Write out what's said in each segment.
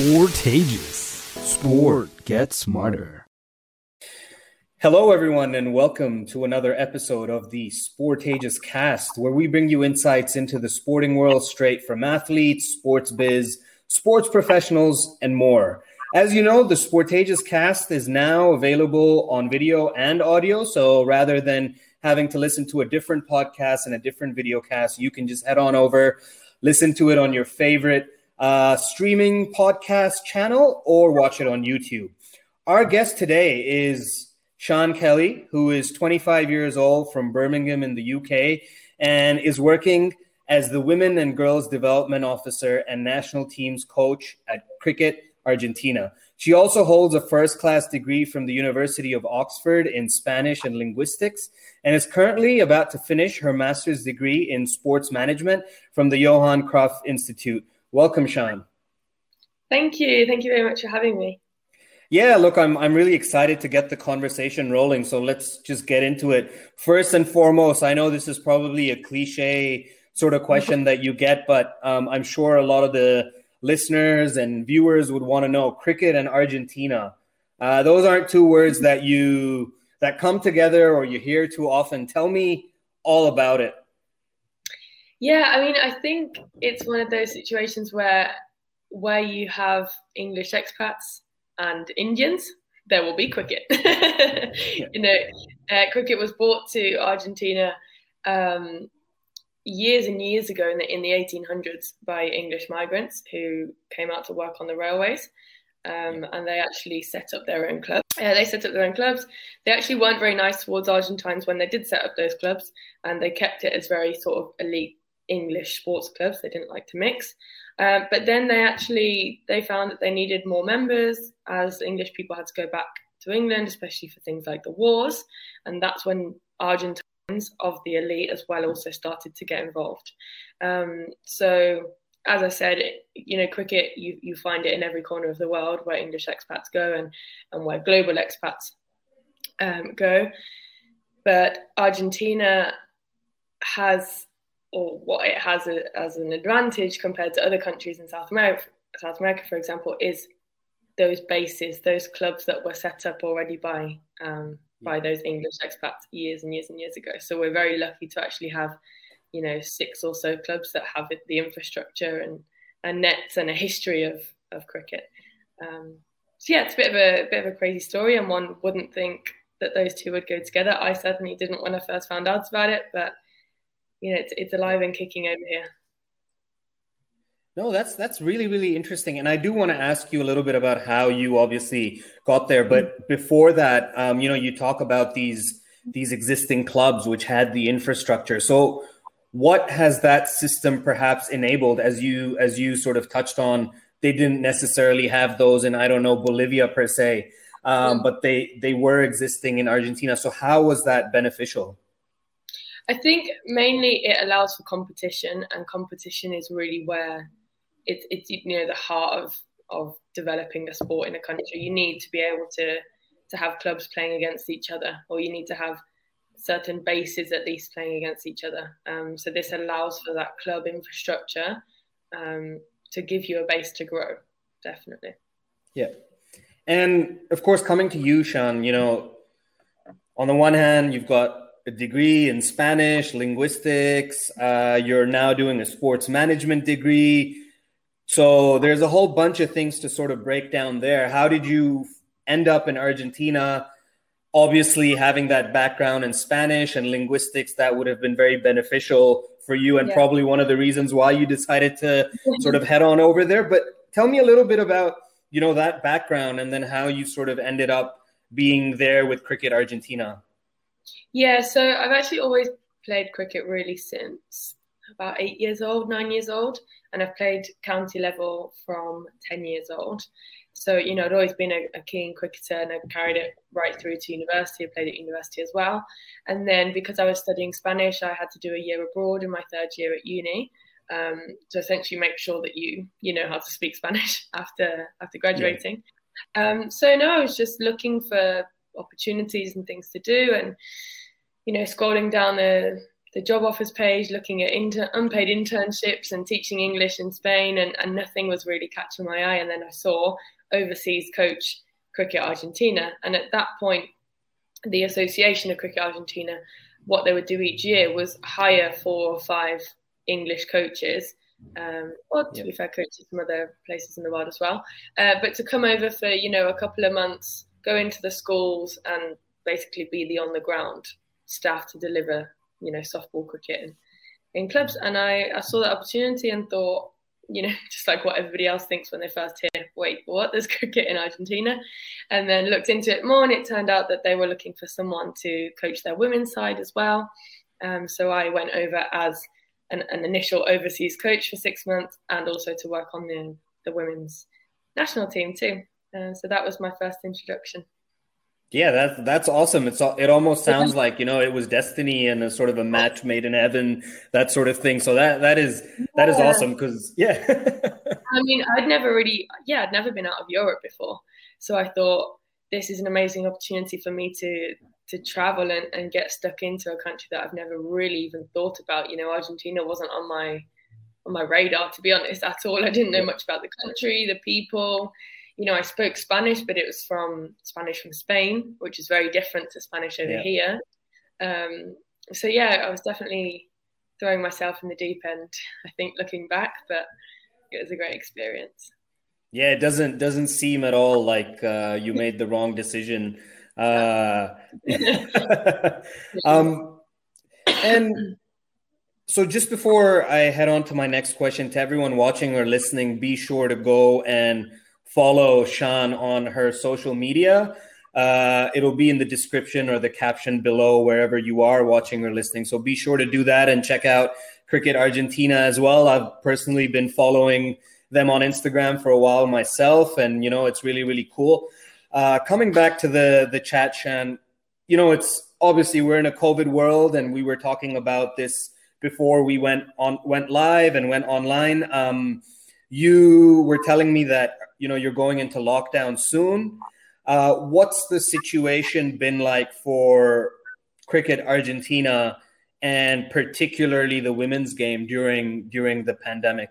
Sportageous. Sport get smarter. Hello, everyone, and welcome to another episode of the Sportageous Cast, where we bring you insights into the sporting world straight from athletes, sports biz, sports professionals, and more. As you know, the Sportageous Cast is now available on video and audio. So rather than having to listen to a different podcast and a different video cast, you can just head on over, listen to it on your favorite uh, streaming podcast channel or watch it on YouTube. Our guest today is Sian Kelly, who is 25 years old from Birmingham in the UK and is working as the Women and Girls Development Officer and National Teams Coach at Cricket Argentina. She also holds a first class degree from the University of Oxford in Spanish and linguistics and is currently about to finish her master's degree in sports management from the Johan Cruyff Institute. Welcome, Sian. Thank you. Thank you very much for having me. Yeah, look, I'm I'm really excited to get the conversation rolling. So let's just get into it. First and foremost, I know this is probably a cliche sort of question that you get, but um, I'm sure a lot of the listeners and viewers would want to know cricket and Argentina. Uh, those aren't two words that you that come together or you hear too often. Tell me all about it. Yeah, I mean, I think it's one of those situations where where you have English expats and Indians, there will be cricket. You know, uh, cricket was brought to Argentina um, years and years ago in the, in the 1800s by English migrants who came out to work on the railways. Um, and they actually set up their own club. Uh, they set up their own clubs. They actually weren't very nice towards Argentines when they did set up those clubs, and they kept it as very sort of elite English sports clubs. They didn't like to mix. Uh, but then they actually they found that they needed more members as English people had to go back to England, especially for things like the wars, and that's when Argentines of the elite as well also started to get involved. Um, so as I said, you know, cricket you you find it in every corner of the world where English expats go and and where global expats um, go, but Argentina has or what it has a, as an advantage compared to other countries in South America, South America, for example, is those bases, those clubs that were set up already by um, by those English expats years and years and years ago. So we're very lucky to actually have, you know, six or so clubs that have the infrastructure and, and nets and a history of of cricket. Um, so yeah, it's a bit of a, a bit of a crazy story, and one wouldn't think that those two would go together. I certainly didn't when I first found out about it, but you know, it's, it's alive and kicking over here. No, that's that's really really interesting, and I do want to ask you a little bit about how you obviously got there. But before that, um, you know, you talk about these these existing clubs which had the infrastructure. So, what has that system perhaps enabled? As you as you sort of touched on, they didn't necessarily have those in I don't know Bolivia per se, um, but they they were existing in Argentina. So, how was that beneficial? I think mainly it allows for competition, and competition is really where it's it's you know the heart of of developing a sport in a country. You need to be able to to have clubs playing against each other, or you need to have certain bases at least playing against each other. Um, so this allows for that club infrastructure um, to give you a base to grow. Definitely. Yeah, and of course, coming to you, Sian. You know, on the one hand, you've got a degree in Spanish, linguistics. Uh, you're now doing a sports management degree. So there's a whole bunch of things to sort of break down there. How did you end up in Argentina? Obviously, having that background in Spanish and linguistics, that would have been very beneficial for you and yeah. probably one of the reasons why you decided to sort of head on over there. But tell me a little bit about, you know, that background and then how you sort of ended up being there with Cricket Argentina. Yeah, so I've actually always played cricket really since about eight years old, nine years old, and I've played county level from 10 years old. So, you know, I'd always been a, a, keen cricketer and I carried it right through to university. I played at university as well. And then because I was studying Spanish, I had to do a year abroad in my third year at uni um, to essentially make sure that you, you know how to speak Spanish after, after graduating. Yeah. Um, so, no, I was just looking for opportunities and things to do. And, you know, scrolling down the the job offers page, looking at inter- unpaid internships and teaching English in Spain, and, and nothing was really catching my eye. And then I saw overseas coach Cricket Argentina, and at that point, the Association of Cricket Argentina, what they would do each year was hire four or five English coaches. Um, or to yeah. be fair, coaches from other places in the world as well. Uh, but to come over for you know a couple of months, go into the schools and basically be the on the ground staff to deliver you know softball cricket in, clubs. And I, I saw that opportunity and thought you know just like what everybody else thinks when they first hear wait what? There's cricket in argentina. And then looked into it more and it turned out that they were looking for someone to coach their women's side as well. Um, so i went over as an, an, initial overseas coach for six months and also to work on the, the women's national team too uh, so that was my first introduction yeah, that's that's awesome. It's it almost sounds like you know it was destiny and a sort of a match made in heaven, that sort of thing. So that that is that is awesome because yeah. I mean, I'd never really yeah, I'd never been out of Europe before, so I thought this is an amazing opportunity for me to to travel and, and get stuck into a country that I've never really even thought about. You know, Argentina wasn't on my on my radar to be honest at all. I didn't know much about the country, the people you know, I spoke Spanish, but it was from Spanish from Spain, which is very different to Spanish over yeah. here. Um, so yeah, I was definitely throwing myself in the deep end. I think looking back, but it was a great experience. Yeah, it doesn't doesn't seem at all like uh, you made the wrong decision. Uh, um, and so just before I head on to my next question, to everyone watching or listening, be sure to go and follow Sian on her social media. Uh, it'll be in the description or the caption below wherever you are watching or listening. So be sure to do that and check out Cricket Argentina as well. I've personally been following them on Instagram for a while myself, and you know it's really really cool. Uh, coming back to the the chat, Sian, you know it's obviously we're in a COVID world, and we were talking about this before we went on went live and went online. Um, you were telling me that you know you're going into lockdown soon. Uh, what's the situation been like for cricket Argentina and particularly the women's game during during the pandemic?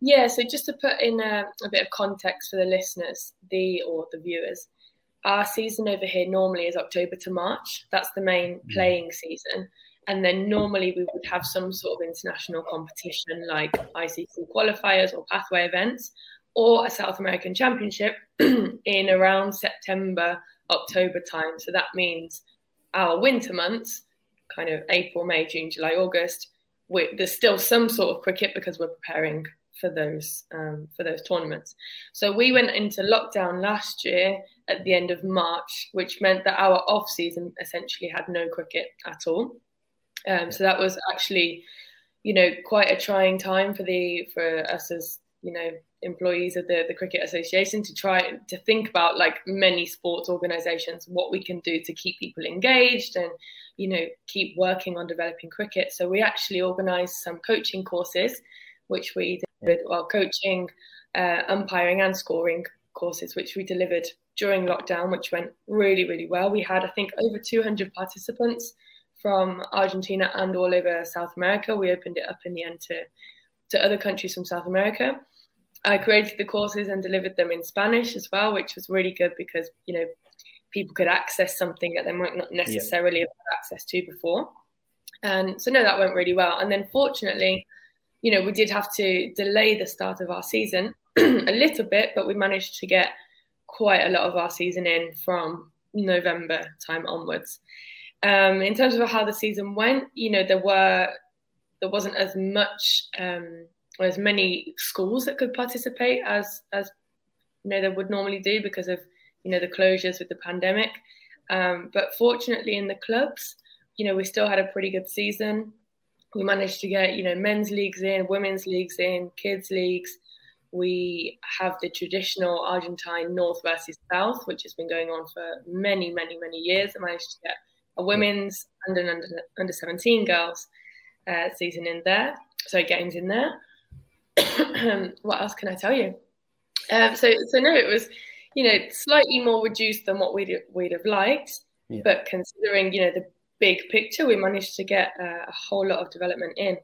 Yeah, so just to put in a, a bit of context for the listeners, the or the viewers, our season over here normally is October to March. That's the main mm. playing season. And then normally we would have some sort of international competition like ICC qualifiers or pathway events or a South American Championship in around September, October time. So that means our winter months, kind of April, May, June, July, August, we, there's still some sort of cricket because we're preparing for those um, for those tournaments. So we went into lockdown last year at the end of March, which meant that our off season essentially had no cricket at all. Um, so that was actually, you know, quite a trying time for the for us as you know employees of the, the cricket association to try to think about like many sports organizations what we can do to keep people engaged and you know keep working on developing cricket. So we actually organized some coaching courses which we did while coaching uh, umpiring and scoring courses which we delivered during lockdown which went really really well. We had i think over 200 participants from argentina and all over south america. We opened it up in the end to to other countries from south america I created the courses and delivered them in Spanish as well, which was really good because you know people could access something that they might not necessarily yeah. have access to before. And so no, that went really well. And then fortunately, you know, we did have to delay the start of our season a little bit, but we managed to get quite a lot of our season in from November time onwards. Um, in terms of how the season went, you know, there were there wasn't as much um, as many schools that could participate as as you know they would normally do because of you know the closures with the pandemic. Um, but fortunately, in the clubs, you know, we still had a pretty good season. We managed to get you know men's leagues in, women's leagues in, kids leagues. We have the traditional Argentine North versus South, which has been going on for many, many, many years. I managed to get a women's under under, under 17 girls uh, season in there, so games in there. what else can I tell you? Um, so, so no, it was, you know, slightly more reduced than what we'd we'd have liked, yeah. but considering you know the big picture, we managed to get a whole lot of development in.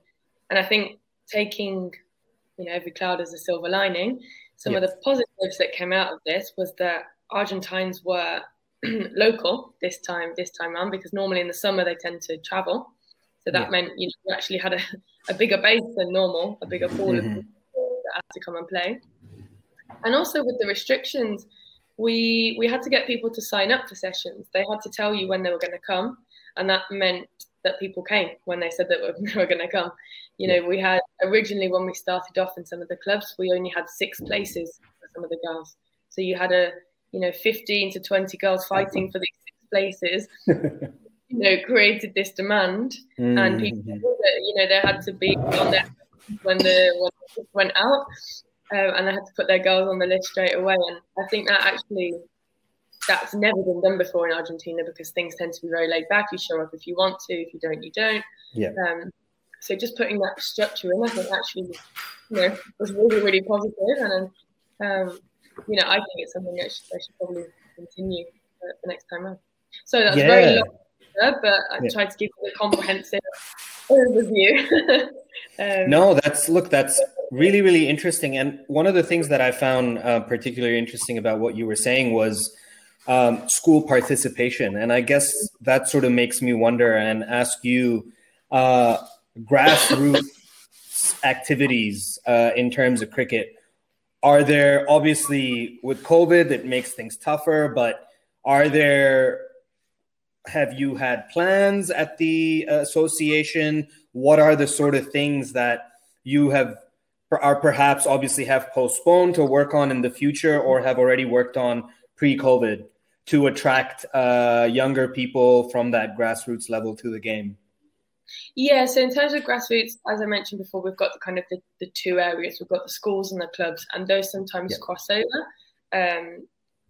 And I think taking, you know, every cloud as a silver lining, some of the positives that came out of this was that Argentines were local this time this time around because normally in the summer they tend to travel. So that yeah. meant you know we actually had a, a bigger base than normal, a bigger pool mm-hmm. of people that had to come and play. And also with the restrictions, we we had to get people to sign up for sessions. They had to tell you when they were going to come, and that meant that people came when they said that they were going to come. You know, we had originally when we started off in some of the clubs, we only had six places for some of the girls. So you had a you know 15 to 20 girls fighting for these six places. you know, created this demand, mm-hmm. and people, you know, they had to be on there when the when the went out um, and they had to put their girls on the list straight away. And I think that actually that's never been done before in Argentina because things tend to be very laid back. You show up if you want to, if you don't, you don't. Yeah. Um, so just putting that structure in, I think actually, you know, was really, really positive. And um, you know, I think it's something that should, should probably continue the next time around. So that's yeah. very long, but I yeah. tried to give a comprehensive overview. um, no, that's look, that's really, really interesting. And one of the things that I found uh, particularly interesting about what you were saying was um, school participation. And I guess that sort of makes me wonder and ask you uh, grassroots activities uh, in terms of cricket. Are there obviously with COVID, it makes things tougher, but are there have you had plans at the association? What are the sort of things that you have are perhaps obviously have postponed to work on in the future or have already worked on pre-COVID to attract uh, younger people from that grassroots level to the game? Yeah, so in terms of grassroots, as I mentioned before, we've got the kind of the, the two areas. We've got the schools and the clubs, and those sometimes yeah. cross over. Um,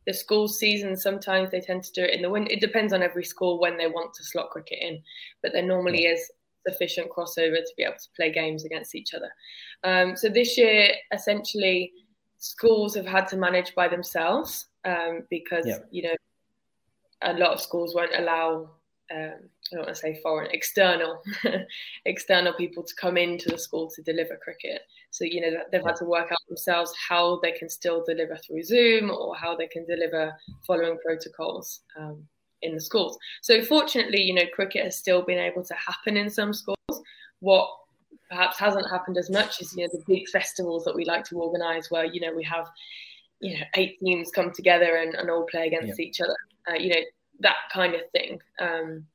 the school season sometimes they tend to do it in the winter. It depends on every school when they want to slot cricket in, but there normally is sufficient crossover to be able to play games against each other. Um, so this year, essentially, schools have had to manage by themselves um, because you know a lot of schools won't allow. Um, I don't want to say foreign, external, external people to come into the school to deliver cricket. So you know they've had to work out themselves how they can still deliver through Zoom or how they can deliver following protocols um, in the schools. So fortunately, you know, cricket has still been able to happen in some schools. What perhaps hasn't happened as much is you know the big festivals that we like to organise, where you know we have you know eight teams come together and, and all play against yeah. each other. Uh, you know that kind of thing. Um,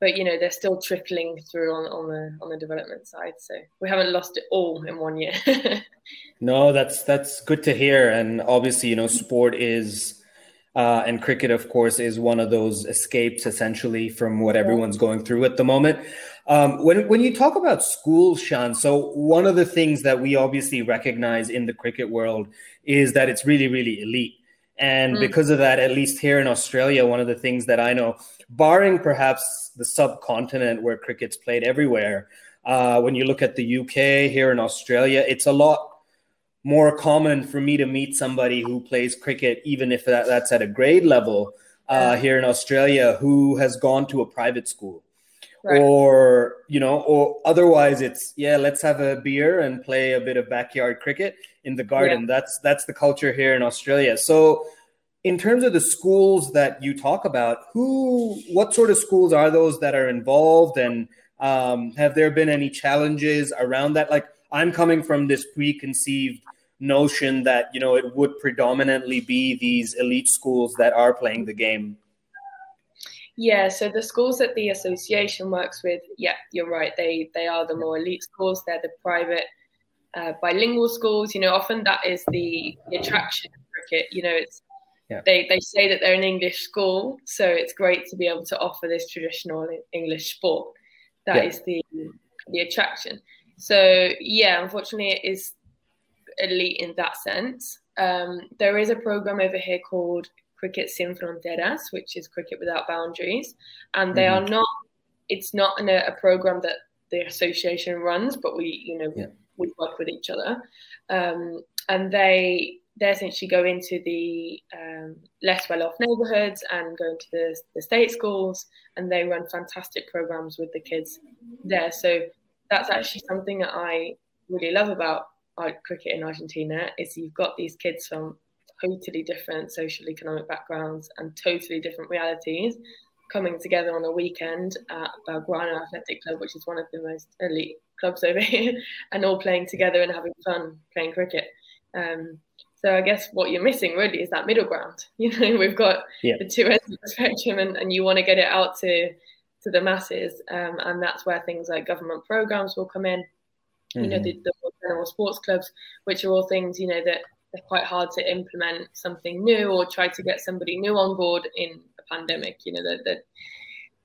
but you know they're still trickling through on, on the on the development side so we haven't lost it all in one year no that's that's good to hear and obviously you know sport is uh, and cricket, of course, is one of those escapes essentially from what everyone's going through at the moment. Um, when when you talk about schools, Sian, so one of the things that we obviously recognize in the cricket world is that it's really, really elite. And mm. because of that, at least here in Australia, one of the things that I know, barring perhaps the subcontinent where cricket's played everywhere, uh, when you look at the UK here in Australia, it's a lot more common for me to meet somebody who plays cricket, even if that, that's at a grade level uh, here in Australia, who has gone to a private school. Right. Or, you know, or otherwise it's, yeah, let's have a beer and play a bit of backyard cricket in the garden. Yeah. That's that's the culture here in Australia. So in terms of the schools that you talk about, who what sort of schools are those that are involved and um, have there been any challenges around that? Like I'm coming from this preconceived notion that you know it would predominantly be these elite schools that are playing the game yeah so the schools that the association works with yeah you're right they they are the more elite schools they're the private uh, bilingual schools you know often that is the, the attraction of cricket you know it's yeah. they they say that they're an english school so it's great to be able to offer this traditional english sport That yeah. is the the attraction so yeah unfortunately it is elite in that sense. Um, there is a program over here called Cricket Sin Fronteras, which is cricket without boundaries, and they mm-hmm. are not. It's not an, a program that the association runs, but we, you know, yeah. We work with each other, um, and they they essentially go into the um, less well-off neighborhoods and go into the, the state schools, and they run fantastic programs with the kids there. So that's actually something that I really love about cricket in Argentina is you've got these kids from totally different social economic backgrounds and totally different realities coming together on a weekend at Belgrano Athletic Club, which is one of the most elite clubs over here, and all playing together and having fun playing cricket. Um, so I guess what you're missing really is that middle ground. You know, we've got yeah. the two ends of the spectrum, and, and you want to get it out to to the masses, um, and that's where things like government programs will come in. Mm-hmm. You know, mm-hmm. the, the general sports clubs, which are all things you know that are quite hard to implement something new or try to get somebody new on board in a pandemic. You know, that they're, they're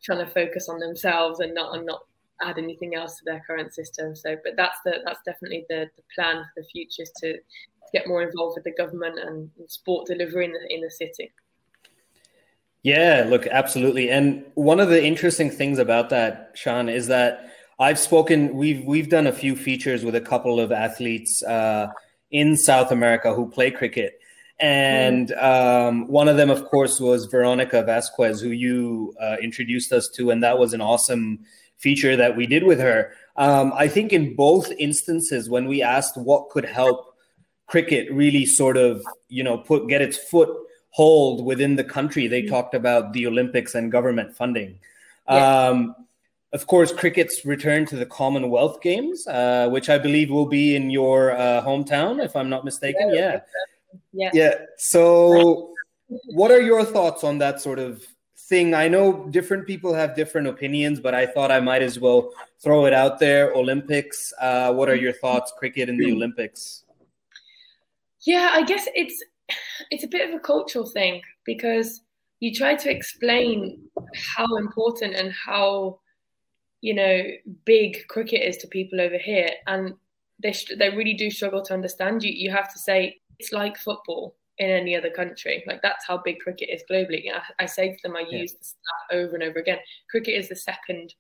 trying to focus on themselves and not and not add anything else to their current system. So, but that's the that's definitely the, the plan for the future is to, get more involved with the government and, and sport delivery in the in the city. Yeah, look, absolutely. And one of the interesting things about that, Sian, is that I've spoken. We've we've done a few features with a couple of athletes uh, in South America who play cricket, and um, one of them, of course, was Veronica Vasquez, who you uh, introduced us to, and that was an awesome feature that we did with her. Um, I think in both instances, when we asked what could help cricket really sort of, you know, put get its foot hold within the country, they mm-hmm. talked about the Olympics and government funding. Yeah. Um, of course, cricket's return to the Commonwealth Games, uh, which I believe will be in your uh, hometown, if I'm not mistaken. Yeah. Yeah. Yeah. So, what are your thoughts on that sort of thing. I know different people have different opinions, but I thought I might as well throw it out there. Olympics. Uh, what are your thoughts? Cricket in the Olympics. Yeah, I guess it's it's a bit of a cultural thing because you try to explain how important and how you know big cricket is to people over here, and they they really do struggle to understand. You you have to say it's like football in any other country. Like that's how big cricket is globally. I, I say to them, I yeah. use the stat over and over again. Cricket is the second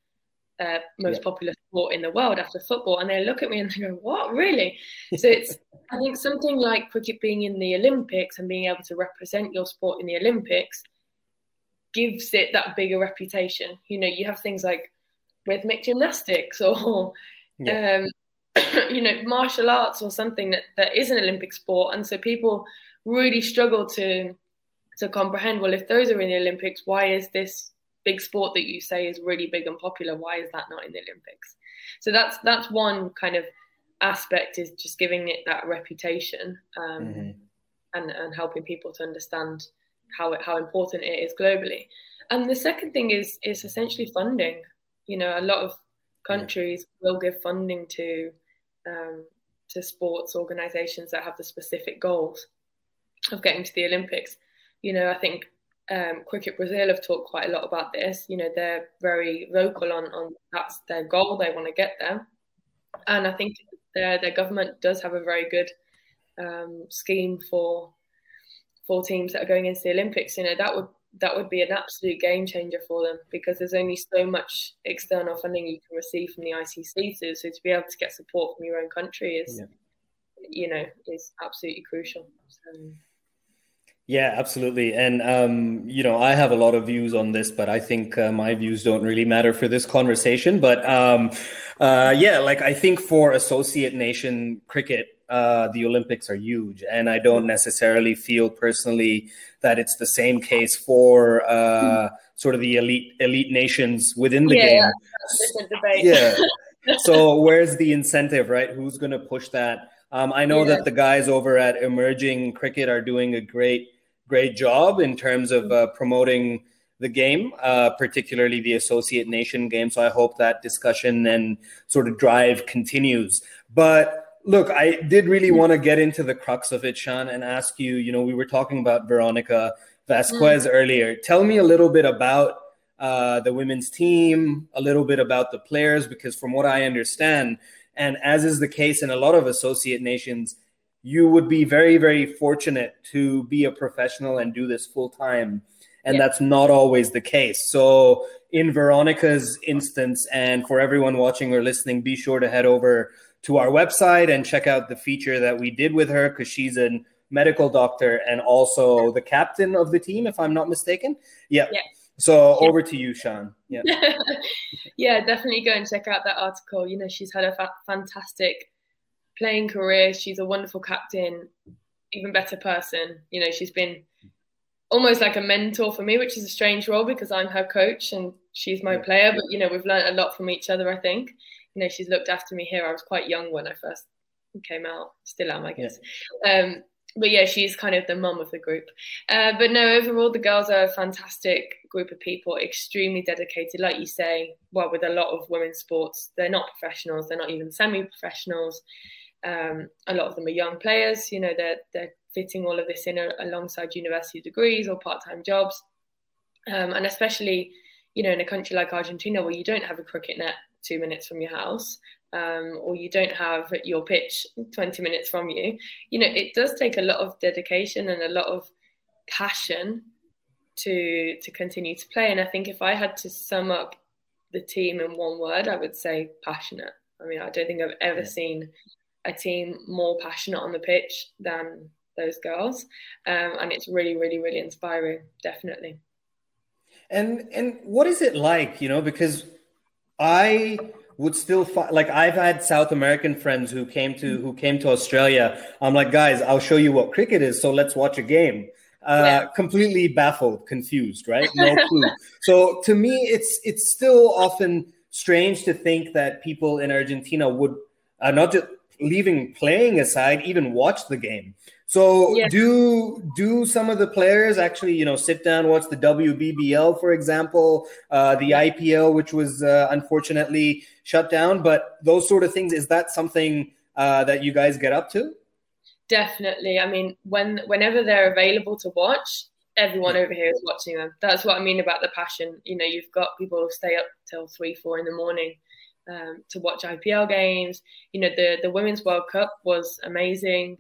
uh, most yeah. popular sport in the world after football, and they look at me and they go, "What, really?" so it's I think something like cricket being in the Olympics and being able to represent your sport in the Olympics gives it that bigger reputation. You know, you have things like rhythmic gymnastics or yeah. um, you know martial arts or something that, that is an Olympic sport, and so people really struggle to to comprehend well if those are in the olympics why is this big sport that you say is really big and popular why is that not in the olympics so that's that's one kind of aspect is just giving it that reputation um, mm-hmm. and and helping people to understand how it, how important it is globally and the second thing is is essentially funding you know a lot of countries yeah. will give funding to um, to sports organizations that have the specific goals of getting to the Olympics. You know, I think um, Cricket Brazil have talked quite a lot about this. You know, they're very vocal on, on that's their goal. They want to get there, and I think their their government does have a very good um, scheme for for teams that are going into the Olympics. You know, that would that would be an absolute game changer for them because there's only so much external funding you can receive from the ICC. So, so to be able to get support from your own country is, yeah. you know, is absolutely crucial. So, yeah, absolutely. And, um, you know, I have a lot of views on this, but I think uh, my views don't really matter for this conversation. But um, uh, yeah, like I think for associate nation cricket, uh, the Olympics are huge. And I don't necessarily feel personally that it's the same case for uh, sort of the elite elite nations within the yeah, game. Yeah. so where's the incentive, right? Who's going to push that? Um, I know yeah. that the guys over at Emerging Cricket are doing a great great job in terms of uh, promoting the game, uh, particularly the Associate Nation game. So I hope that discussion and sort of drive continues. But look, I did really want to get into the crux of it, Sian, and ask you. You know, we were talking about Veronica Vasquez mm. earlier. Tell me a little bit about uh, the women's team, a little bit about the players, because from what I understand, and as is the case in a lot of associate nations, you would be very, very fortunate to be a professional and do this full time. And yeah. that's not always the case. So, in Veronica's instance, and for everyone watching or listening, be sure to head over to our website and check out the feature that we did with her because she's an medical doctor, and also the captain of the team, if I'm not mistaken. Yeah. Yeah. So over to you, sian Yeah. yeah, definitely go and check out that article. You know, she's had a fa- fantastic playing career. She's a wonderful captain, even better person. You know, she's been almost like a mentor for me, which is a strange role because I'm her coach and she's my player. But you know, we've learned a lot from each other. I think. You know, she's looked after me here. I was quite young when I first came out. Still am, I guess. Yeah. Um, but yeah, she's kind of the mum of the group. Uh, but no, overall, the girls are a fantastic group of people, extremely dedicated. Like you say, well, with a lot of women's sports, they're not professionals, they're not even semi professionals. Um, a lot of them are young players. You know, they're, they're fitting all of this in a, alongside university degrees or part time jobs. Um, and especially, you know, in a country like Argentina where you don't have a cricket net two minutes from your house, um, or you don't have your pitch 20 minutes from you, you know, it does take a lot of dedication and a lot of passion to to continue to play. And I think if I had to sum up the team in one word, I would say passionate. I mean, I don't think I've ever seen a team more passionate on the pitch than those girls, um, and it's really, really, really inspiring. Definitely. And and what is it like? You know, because I would still like I've had South American friends who came to who came to Australia. I'm like, guys, I'll show you what cricket is. So let's watch a game. Uh, yeah. Completely baffled, confused, right? No clue. so to me, it's it's still often strange to think that people in Argentina would uh, not just leaving playing aside, even watch the game. So yeah. do do some of the players actually, you know, sit down, watch the WBBL, for example, uh, the IPL, which was uh, unfortunately shut down. But those sort of things, is that something uh, that you guys get up to? Definitely. I mean, when whenever they're available to watch, everyone over here is watching them. That's what I mean about the passion. You know, you've got people who stay up till three, four in the morning um, to watch IPL games. You know, the the Women's World Cup was amazing.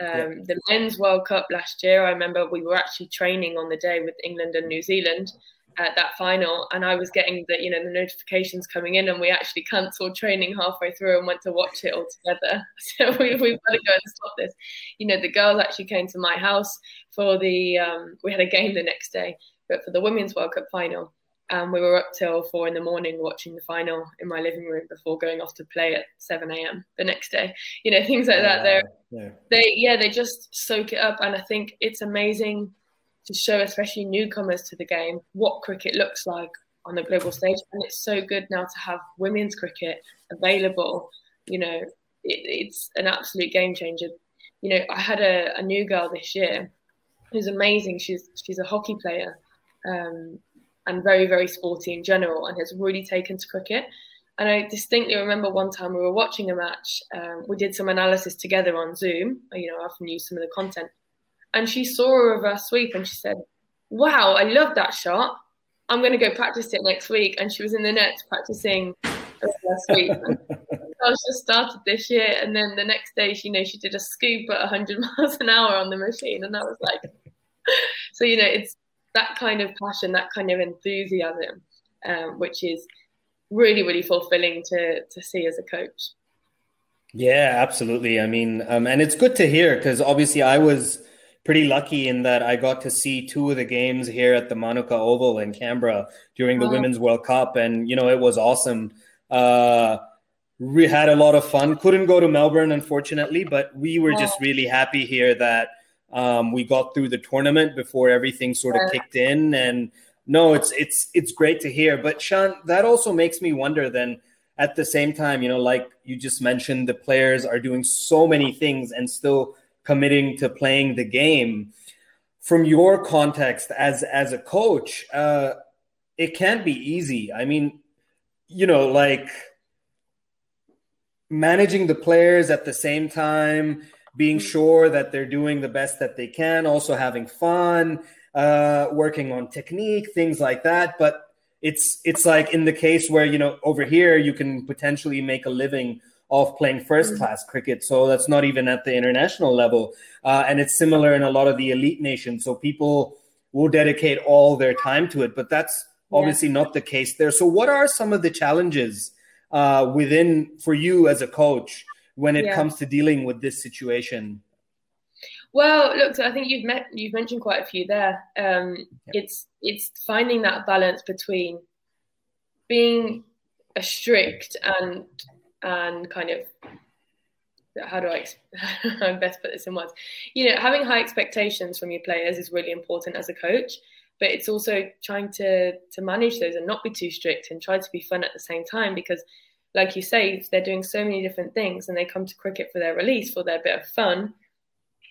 Um, yeah. The Men's World Cup last year, I remember we were actually training on the day with England and New Zealand at that final, and I was getting the you know the notifications coming in, and we actually cancelled training halfway through and went to watch it all together. So we we've got to go and stop this. You know, the girls actually came to my house for the um, we had a game the next day, but for the Women's World Cup final, and we were up till four in the morning watching the final in my living room before going off to play at 7 a.m. the next day. You know, things like that. They're, yeah. They, yeah, they just soak it up. And I think it's amazing to show, especially newcomers to the game, what cricket looks like on the global stage. And it's so good now to have women's cricket available. You know, it, it's an absolute game changer. You know, I had a, a new girl this year who's amazing. She's she's a hockey player. Um, and very, very sporty in general and has really taken to cricket. And I distinctly remember one time we were watching a match. Um, we did some analysis together on Zoom. You know, I often use some of the content. And she saw a reverse sweep and she said, Wow, I love that shot. I'm going to go practice it next week. And she was in the nets practicing a reverse sweep. I was just started this year. And then the next day, she, you know, she did a scoop at 100 miles an hour on the machine. And I was like, so, you know, it's that kind of passion, that kind of enthusiasm, um, which is really, really fulfilling to to see as a coach. Yeah, absolutely. I mean, um, and it's good to hear because obviously I was pretty lucky in that I got to see two of the games here at the Manuka Oval in Canberra during the Women's World Cup, and you know it was awesome. Uh, we had a lot of fun. Couldn't go to Melbourne, unfortunately, but we were just really happy here that um, we got through the tournament before everything sort of kicked in, and no, it's it's it's great to hear. But Sian, that also makes me wonder. Then at the same time, you know, like you just mentioned, the players are doing so many things and still committing to playing the game. From your context as as a coach, uh, it can't be easy. I mean, you know, like managing the players at the same time being sure that they're doing the best that they can, also having fun, uh, working on technique, things like that. But it's it's like in the case where you know over here you can potentially make a living off playing first mm-hmm. class cricket. So that's not even at the international level, uh, and it's similar in a lot of the elite nations. So people will dedicate all their time to it, but that's obviously yeah. not the case there. So what are some of the challenges uh, within for you as a coach? When it yeah. comes to dealing with this situation? Well, look, so I think you've met you've mentioned quite a few there. Um, It's it's finding that balance between being a strict and and kind of how do I how best put this in words? You know, having high expectations from your players is really important as a coach, but it's also trying to to manage those and not be too strict and try to be fun at the same time because like you say, they're doing so many different things and they come to cricket for their release, for their bit of fun,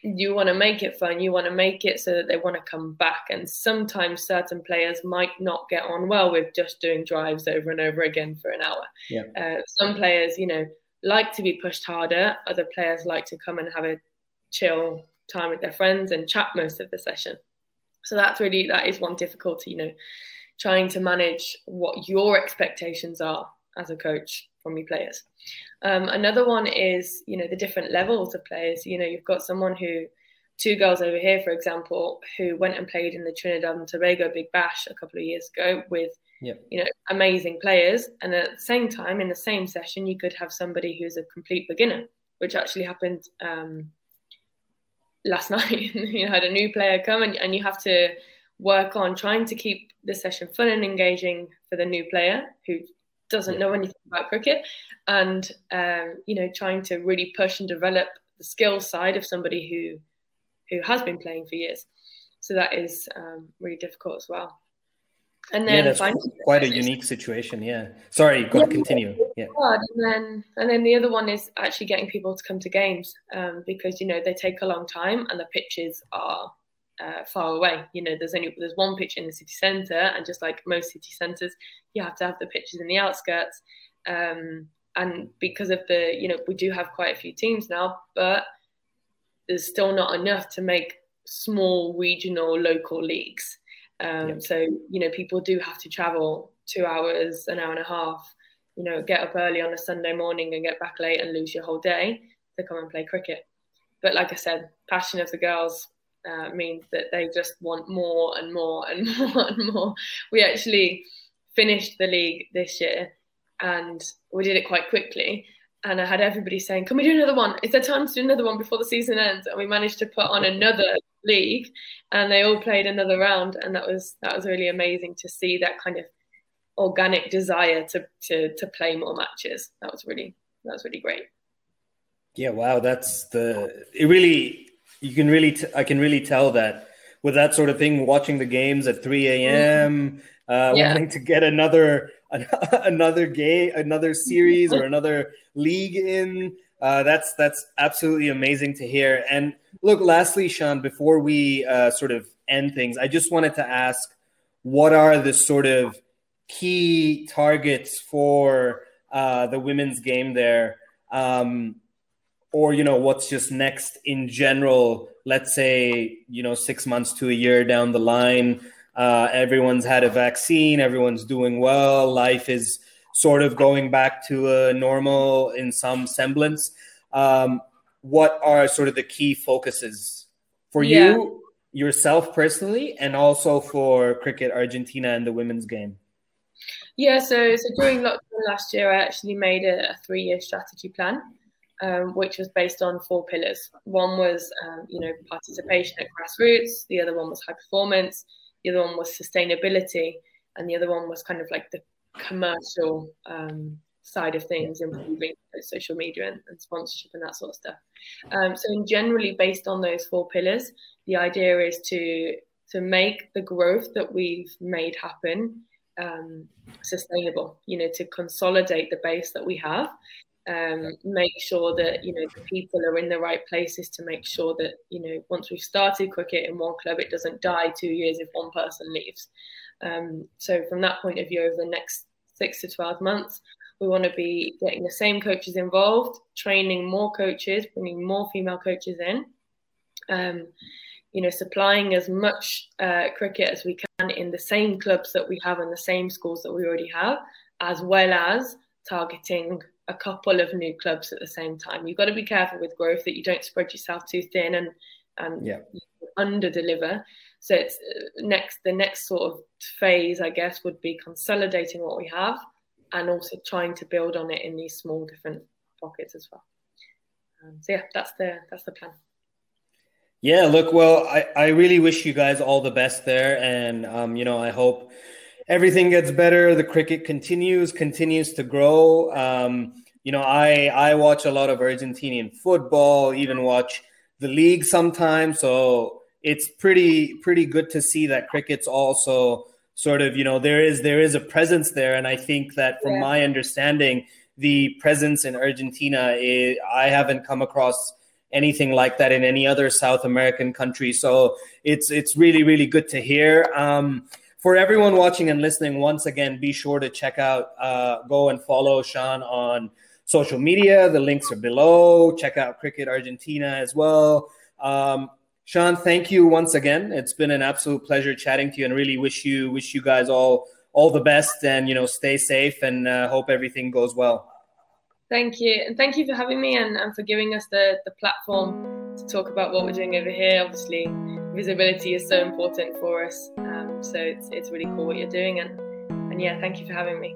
you want to make it fun. You want to make it so that they want to come back. And sometimes certain players might not get on well with just doing drives over and over again for an hour. Yeah. Uh, some players, you know, like to be pushed harder. Other players like to come and have a chill time with their friends and chat most of the session. So that's really that is one difficulty, you know, trying to manage what your expectations are as a coach from your players. Um, another one is, you know, the different levels of players. You know, you've got someone who, two girls over here, for example, who went and played in the Trinidad and Tobago Big Bash a couple of years ago with, yep. you know, amazing players. And at the same time, in the same session, you could have somebody who's a complete beginner, which actually happened um, last night. you had a new player come and, and you have to work on trying to keep the session fun and engaging for the new player who doesn't know anything about cricket, and um, you know, trying to really push and develop the skill side of somebody who who has been playing for years. So that is um, really difficult as well. And then yeah, that's quite a unique situation. Yeah. Sorry, go yeah, continue. Yeah. And then and then the other one is actually getting people to come to games um, because you know they take a long time and the pitches are uh, far away. You know, there's only there's one pitch in the city centre, and just like most city centres, you have to have the pitches in the outskirts. Um, and because of the, you know, we do have quite a few teams now, but there's still not enough to make small regional local leagues. Um, yep. So you know, people do have to travel two hours, an hour and a half. You know, get up early on a Sunday morning and get back late and lose your whole day to come and play cricket. But like I said, passion of the girls uh, means that they just want more and more and more and more. We actually finished the league this year and we did it quite quickly. And I had everybody saying, Can we do another one? Is there time to do another one before the season ends? And we managed to put on another league and they all played another round. And that was that was really amazing to see that kind of organic desire to to to play more matches. That was really that was really great. Yeah, wow, that's the it really you can really t- I can really tell that with that sort of thing, watching the games at 3 a.m., uh, yeah. wanting to get another another game, another series, or another league in. Uh, that's that's absolutely amazing to hear. And look, lastly, Sian, before we uh, sort of end things, I just wanted to ask, what are the sort of key targets for uh, the women's game there? Um, or you know what's just next in general let's say you know six months to a year down the line uh, everyone's had a vaccine everyone's doing well life is sort of going back to a normal in some semblance. Um, what are sort of the key focuses for yeah. you yourself personally and also for cricket argentina and the women's game? Yeah so so during lockdown last year i actually made a, a three-year strategy plan um, which was based on four pillars. One was, um, you know, participation at grassroots. The other one was high performance. The other one was sustainability, and the other one was kind of like the commercial um, side of things, improving social media and, and, sponsorship and that sort of stuff. Um, so, in generally, based on those four pillars, the idea is to to make the growth that we've made happen um, sustainable. You know, to consolidate the base that we have um, make sure that you know the people are in the right places to make sure that you know once we've started cricket in one club, it doesn't die two years if one person leaves. Um, so from that point of view, over the next six to twelve months, we want to be getting the same coaches involved, training more coaches, bringing more female coaches in. Um, you know, supplying as much uh, cricket as we can in the same clubs that we have and the same schools that we already have, as well as targeting a couple of new clubs at the same time. You've got to be careful with growth that you don't spread yourself too thin and and yeah. under deliver. So it's uh, next the next sort of phase, I guess, would be consolidating what we have and also trying to build on it in these small different pockets as well. Um, so yeah, that's the that's the plan. Yeah, look, well, I, I really wish you guys all the best there. And, um, you know, I hope everything gets better. The cricket continues, continues to grow. Um, you know, I, I watch a lot of Argentinian football, even watch the league sometimes. So it's pretty, pretty good to see that cricket's also sort of, you know, there is, there is a presence there. And I think that from yeah. my understanding, the presence in Argentina, is, I haven't come across anything like that in any other South American country. So it's it's really really good to hear. Um, for everyone watching and listening, once again, be sure to check out, uh, go and follow Sian on social media. The links are below. Check out Cricket Argentina as well. Um, Sian, thank you once again. It's been an absolute pleasure chatting to you, and really wish you wish you guys all all the best, and you know, stay safe, and uh, hope everything goes well. Thank you. And thank you for having me and, and for giving us the, the platform to talk about what we're doing over here. Obviously, visibility is so important for us. Um, so it's, it's really cool what you're doing. And, and yeah, thank you for having me.